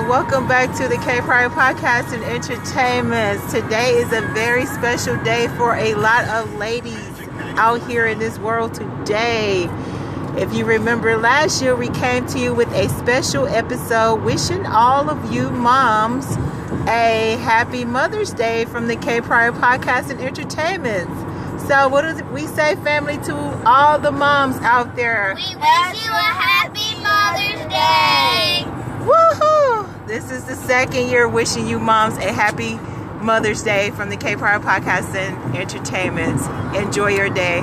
and welcome back to the K Pryor Podcast and Entertainment. Today is a very special day for a lot of ladies out here in this world today. If you remember last year, we came to you with a special episode wishing all of you moms a happy Mother's Day from the K Pryor Podcast and Entertainment. So, what do we say, family, to all the moms out there? We wish you a happy Mother's Day. Woohoo! This is the second year wishing you moms a happy Mother's Day from the K Pryor Podcast and Entertainment. Enjoy your day.